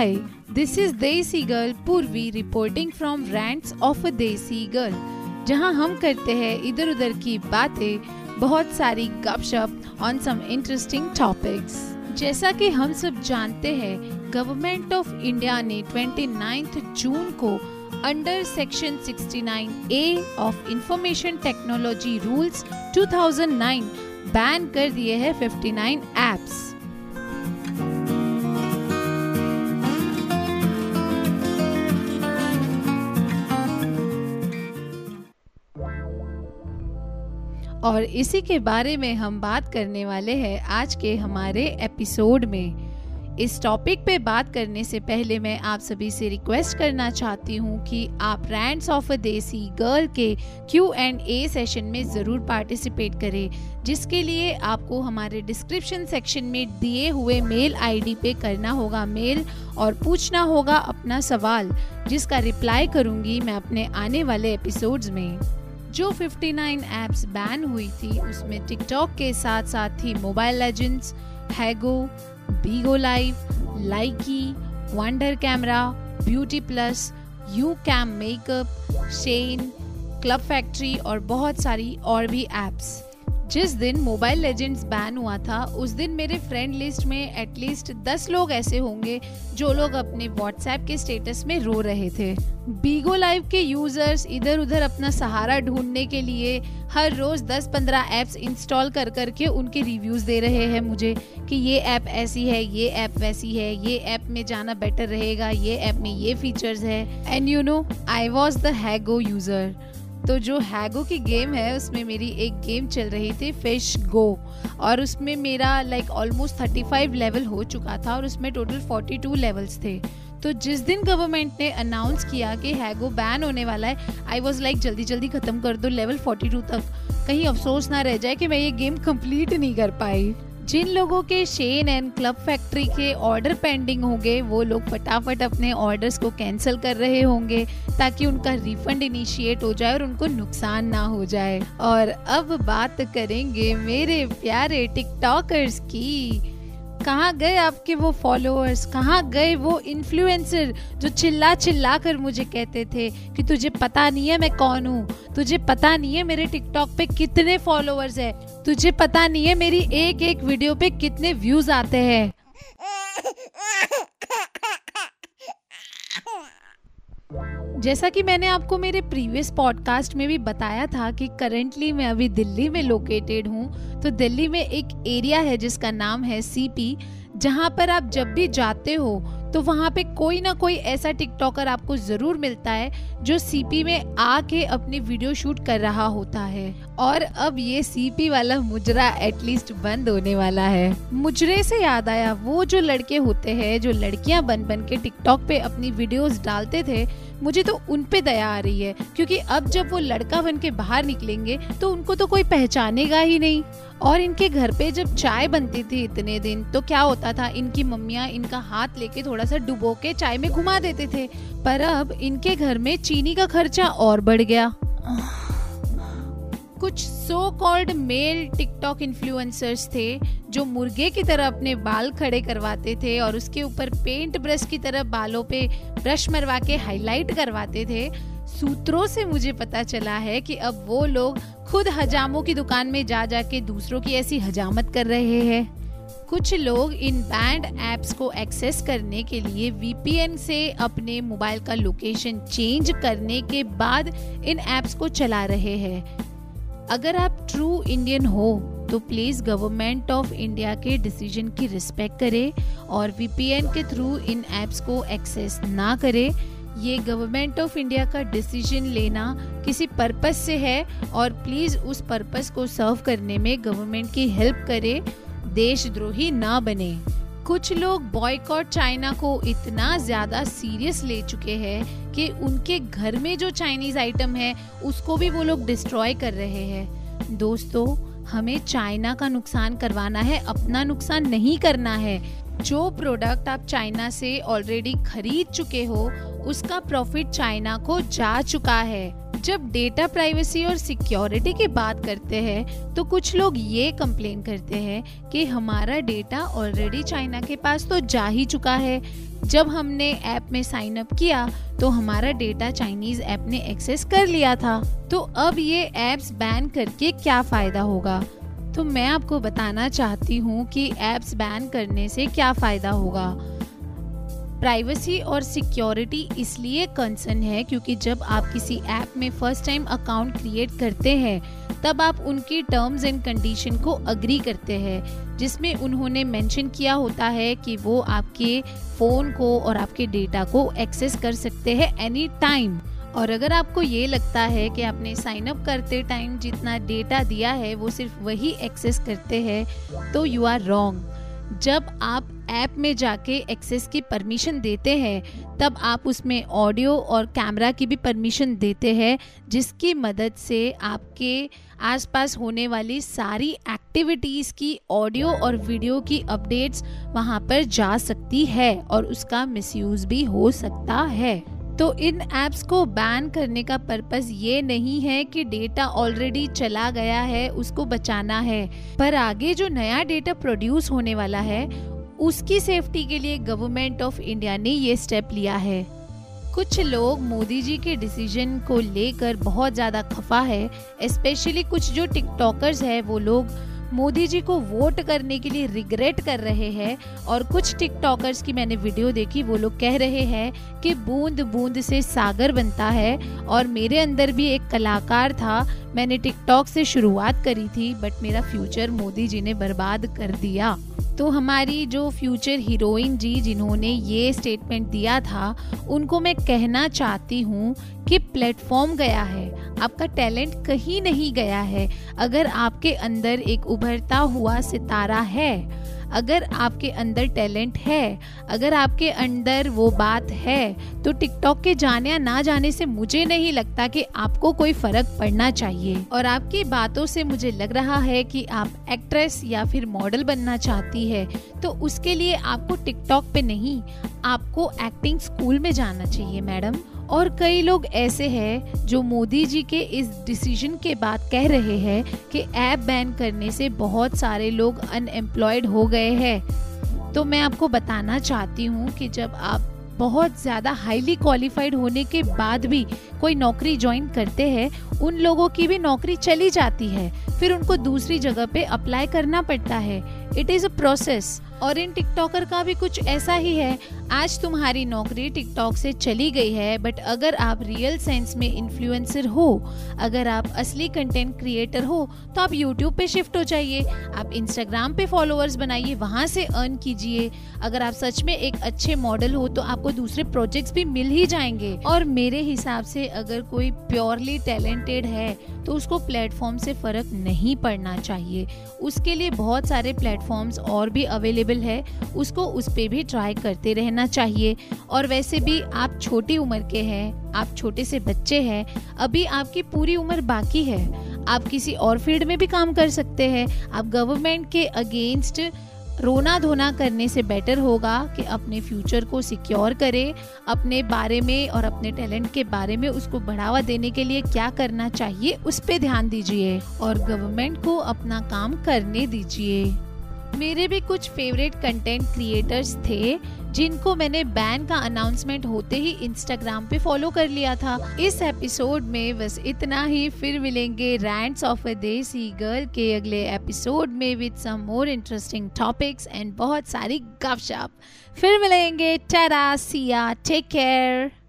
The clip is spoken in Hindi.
Hi, this is Desi Girl Purvi reporting from Rants of a Desi Girl, जहाँ हम करते हैं इधर उधर की बातें बहुत सारी गपशप ऑन सम इंटरेस्टिंग टॉपिक्स जैसा कि हम सब जानते हैं गवर्नमेंट ऑफ़ इंडिया ने 29 जून को under section 69 A of information technology rules 2009 ban कर दिए हैं 59 एप्स और इसी के बारे में हम बात करने वाले हैं आज के हमारे एपिसोड में। इस टॉपिक पे बात करने से पहले मैं आप सभी से रिक्वेस्ट करना चाहती हूँ कि आप रैंड्स ऑफ़ अ देसी गर्ल के क्यू एंड ए सेशन में ज़रूर पार्टिसिपेट करें, जिसके लिए आपको हमारे डिस्क्रिप्शन सेक्शन में दिए हुए मेल आईडी पे करना होगा मेल और पूछना होगा अपना सवाल, जिसका रिप्लाई करूँगी मैं अपने आने वाले एपिसोड्स में। जो 59 एप्स बैन हुई थी, उसमें टिकटॉक के साथ साथ थी mobile legends Hago Bigo live Likee wonder camera beauty plus YouCam makeup Shein club factory और बहुत सारी और भी एप्स जिस दिन मोबाइल लेजेंड्स बैन हुआ था, उस दिन मेरे फ्रेंड लिस्ट में एटलीस्ट दस लोग ऐसे होंगे जो लोग अपने व्हाट्सएप के स्टेटस में रो रहे थे। बीगो लाइव के यूज़र्स इधर उधर अपना सहारा ढूँढने के लिए हर रोज 10-15 एप्स इंस्टॉल कर करके उनके रिव्यूज़ दे रहे हैं मुझे कि ये ऐप ऐसी है, ये ऐप वैसी है, ये ऐप में जाना बेटर रहेगा, ये ऐप में ये फीचर्स है। And you know I was the Hago user तो जो हैगो की गेम है, उसमें मेरी एक गेम चल रही थी, फ़िश गो। और उसमें मेरा like almost thirty five level हो चुका था और उसमें टोटल फोर्टी टू लेवल्स थे। तो जिस दिन गवर्नमेंट ने अनाउंस किया कि हैगो बैन होने वाला है आई वॉज़ लाइक जल्दी जल्दी खत्म कर दो लेवल फोर्टी टू तक। कहीं अफसोस ना रह जाए कि मैं ये गेम कंप्लीट नहीं कर पाई। जिन लोगों के शेन एंड क्लब फैक्ट्री के ऑर्डर पेंडिंग होंगे, वो लोग फटाफट अपने ऑर्डर्स को कैंसिल कर रहे होंगे ताकि उनका रिफंड इनिशिएट हो जाए और उनको नुकसान ना हो जाए। और अब बात करेंगे मेरे प्यारे टिकटॉकर्स की। कहाँ गए आपके वो फॉलोअर्स कहाँ गए वो इन्फ्लुएंसर जो चिल्ला चिल्ला कर मुझे कहते थे कि तुझे पता नहीं है मैं कौन हूँ? तुझे पता नहीं है मेरे टिकटॉक पे कितने फॉलोअर्स है? तुझे पता नहीं है मेरी एक एक वीडियो पे कितने व्यूज़ आते हैं? जैसा कि मैंने आपको मेरे प्रीवियस पॉडकास्ट में भी बताया था कि करेंटली मैं अभी दिल्ली में लोकेटेड हूँ तो दिल्ली में एक एरिया है जिसका नाम है सीपी जहाँ पर आप जब भी जाते हो तो वहाँ पे कोई ना कोई ऐसा टिकटॉकर आपको ज़रूर मिलता है जो सीपी में आके अपनी वीडियो शूट कर रहा होता है। और अब ये सीपी वाला मुजरा एटलीस्ट बंद होने वाला है। मुजरे से याद आया, वो जो लड़के होते हैं, जो लड़कियाँ बन बन के टिकटॉक पे अपनी वीडियोस डालते थे, मुझे तो उन पे दया आ रही है। क्योंकि अब जब वो लड़का बन के बाहर निकलेंगे तो उनको तो कोई पहचानेगा ही नहीं। और इनके घर पे जब चाय बनती थी इतने दिन तो क्या होता था, इनकी मम्मियाँ इनका हाथ लेके थोड़ा सा डुबो के चाय में घुमा देते थे। पर अब इनके घर में चीनी का खर्चा और बढ़ गया। कुछ so called male TikTok influencers थे, जो मुर्गे की तरह अपने बाल खड़े करवाते थे और उसके ऊपर पेंट ब्रश की तरह बालों पे ब्रश मरवा के हाईलाइट करवाते थे। सूत्रों से मुझे पता चला है कि अब वो लोग खुद हजामों की दुकान में जा जाके दूसरों की ऐसी हजामत कर रहे हैं। कुछ लोग इन बैंड एप्स को एक्सेस करने के लिए वीपीएन से अपने मोबाइल का लोकेशन चेंज करने के बाद इन एप्स को चला रहे हैं। अगर आप ट्रू इंडियन हो तो प्लीज़ गवर्नमेंट ऑफ़ इंडिया के डिसीज़न की रिस्पेक्ट करें और वीपीएन के थ्रू इन एप्स को एक्सेस ना करें। ये गवर्नमेंट ऑफ़ इंडिया का डिसीज़न लेना किसी पर्पस से है और प्लीज़ उस पर्पस को सर्व करने में गवर्नमेंट की हेल्प करे, देशद्रोही ना बने। कुछ लोग बॉयकॉट चाइना को इतना ज़्यादा सीरियस ले चुके हैं कि उनके घर में जो चाइनीज़ आइटम है, उसको भी वो लोग डिस्ट्रॉय कर रहे हैं। दोस्तों, हमें चाइना का नुकसान करवाना है, अपना नुकसान नहीं करना है। जो प्रोडक्ट आप चाइना से ऑलरेडी खरीद चुके हो उसका प्रॉफिट चाइना को जा चुका है। जब डेटा प्राइवेसी और सिक्योरिटी की बात करते हैं तो कुछ लोग ये कंप्लेन करते हैं कि हमारा डेटा ऑलरेडी चाइना के पास तो जा ही चुका है। जब हमने ऐप में साइन अप किया तो हमारा डेटा चाइनीज़ ऐप ने एक्सेस कर लिया था। तो अब ये एप्स बैन करके क्या फ़ायदा होगा? तो मैं आपको बताना चाहती हूँ कि एप्स बैन करने से क्या फ़ायदा होगा। प्राइवेसी और सिक्योरिटी इसलिए कंसर्न है क्योंकि जब आप किसी ऐप में फ़र्स्ट टाइम अकाउंट क्रिएट करते हैं, तब आप उनकी टर्म्स एंड कंडीशन को अग्री करते हैं, जिसमें उन्होंने मेंशन किया होता है कि वो आपके फ़ोन को और आपके डेटा को एक्सेस कर सकते हैं एनी टाइम और अगर आपको ये लगता है कि आपने साइन अप करते टाइम जितना डेटा दिया है, वो सिर्फ़ वही एक्सेस करते हैं तो यू आर रॉन्ग जब आप ऐप में जाके एक्सेस की परमिशन देते हैं, तब आप उसमें ऑडियो और कैमरा की भी परमिशन देते हैं, जिसकी मदद से आपके आसपास होने वाली सारी एक्टिविटीज़ की ऑडियो और वीडियो की अपडेट्स वहाँ पर जा सकती है और उसका मिसयूज़ भी हो सकता है। तो इन ऐप्स को बैन करने का पर्पस ये नहीं है कि डेटा ऑलरेडी चला गया है, उसको बचाना है, पर आगे जो नया डेटा प्रोड्यूस होने वाला है उसकी सेफ्टी के लिए गवर्नमेंट ऑफ़ इंडिया ने ये स्टेप लिया है। कुछ लोग मोदी जी के डिसीज़न को लेकर बहुत ज़्यादा खफा है स्पेशली कुछ जो टिकटॉकर्स है, वो लोग मोदी जी को वोट करने के लिए रिग्रेट कर रहे हैं और कुछ टिकटॉकर्स की मैंने वीडियो देखी, वो लोग कह रहे हैं कि बूंद बूंद से सागर बनता है और मेरे अंदर भी एक कलाकार था, मैंने टिकटॉक से शुरुआत करी थी बट मेरा फ्यूचर मोदी जी ने बर्बाद कर दिया। तो हमारी जो फ्यूचर हीरोइन जी जिन्होंने ये स्टेटमेंट दिया था, उनको मैं कहना चाहती हूँ कि प्लेटफॉर्म गया है। आपका टैलेंट कहीं नहीं गया है। अगर आपके अंदर एक उभरता हुआ सितारा है अगर आपके अंदर टैलेंट है, अगर आपके अंदर वो बात है तो टिकटॉक के जाने या ना जाने से मुझे नहीं लगता कि आपको कोई फ़र्क पड़ना चाहिए। और आपकी बातों से मुझे लग रहा है कि आप एक्ट्रेस या फिर मॉडल बनना चाहती है तो उसके लिए आपको टिकटॉक पे नहीं, आपको एक्टिंग स्कूल में जाना चाहिए, मैडम। और कई लोग ऐसे हैं जो मोदी जी के इस डिसीज़न के बाद कह रहे हैं कि ऐप बैन करने से बहुत सारे लोग अनएम्प्लॉयड हो गए हैं। तो मैं आपको बताना चाहती हूँ कि जब आप बहुत ज़्यादा हाईली क्वालिफाइड होने के बाद भी कोई नौकरी ज्वाइन करते हैं, उन लोगों की भी नौकरी चली जाती है। फिर उनको दूसरी जगह पे अप्लाई करना पड़ता है। इट इज़ अ प्रोसेस और इन टिकटॉकर का भी कुछ ऐसा ही है। आज तुम्हारी नौकरी टिकटॉक से चली गई है बट अगर आप रियल सेंस में इन्फ्लुएंसर हो, अगर आप असली कंटेंट क्रिएटर हो तो आप यूट्यूब पे शिफ्ट हो जाइए। आप इंस्टाग्राम पे फॉलोअर्स बनाइए, वहाँ से अर्न कीजिए। अगर आप सच में एक अच्छे मॉडल हो तो आपको दूसरे प्रोजेक्ट्स भी मिल ही जाएँगे। और मेरे हिसाब से अगर कोई प्योरली टैलेंटेड है तो उसको प्लेटफॉर्म से फ़र्क नहीं पड़ना चाहिए। उसके लिए बहुत सारे प्लेटफॉर्म्स और भी अवेलेबल है, उसको उस पर भी ट्राई करते रहना चाहिए। और वैसे भी आप छोटी उम्र के हैं, आप छोटे से बच्चे हैं, अभी आपकी पूरी उम्र बाकी है। आप किसी और फ़ील्ड में भी काम कर सकते हैं। आप गवर्नमेंट के अगेंस्ट रोना धोना करने से बेटर होगा कि अपने फ्यूचर को सिक्योर करें, अपने बारे में और अपने टैलेंट के बारे में उसको बढ़ावा देने के लिए क्या करना चाहिए, उस पर ध्यान दीजिए। और गवर्नमेंट को अपना काम करने दीजिए। मेरे भी कुछ फेवरेट कंटेंट क्रिएटर्स थे, जिनको मैंने बैन का अनाउंसमेंट होते ही इंस्टाग्राम पे फॉलो कर लिया था। इस एपिसोड में बस इतना ही। फिर मिलेंगे रैंड्स ऑफ़ अ देसी गर्ल के अगले एपिसोड में with some more interesting topics and बहुत सारी गपशप। फिर मिलेंगे। टेरा सिया टेक केयर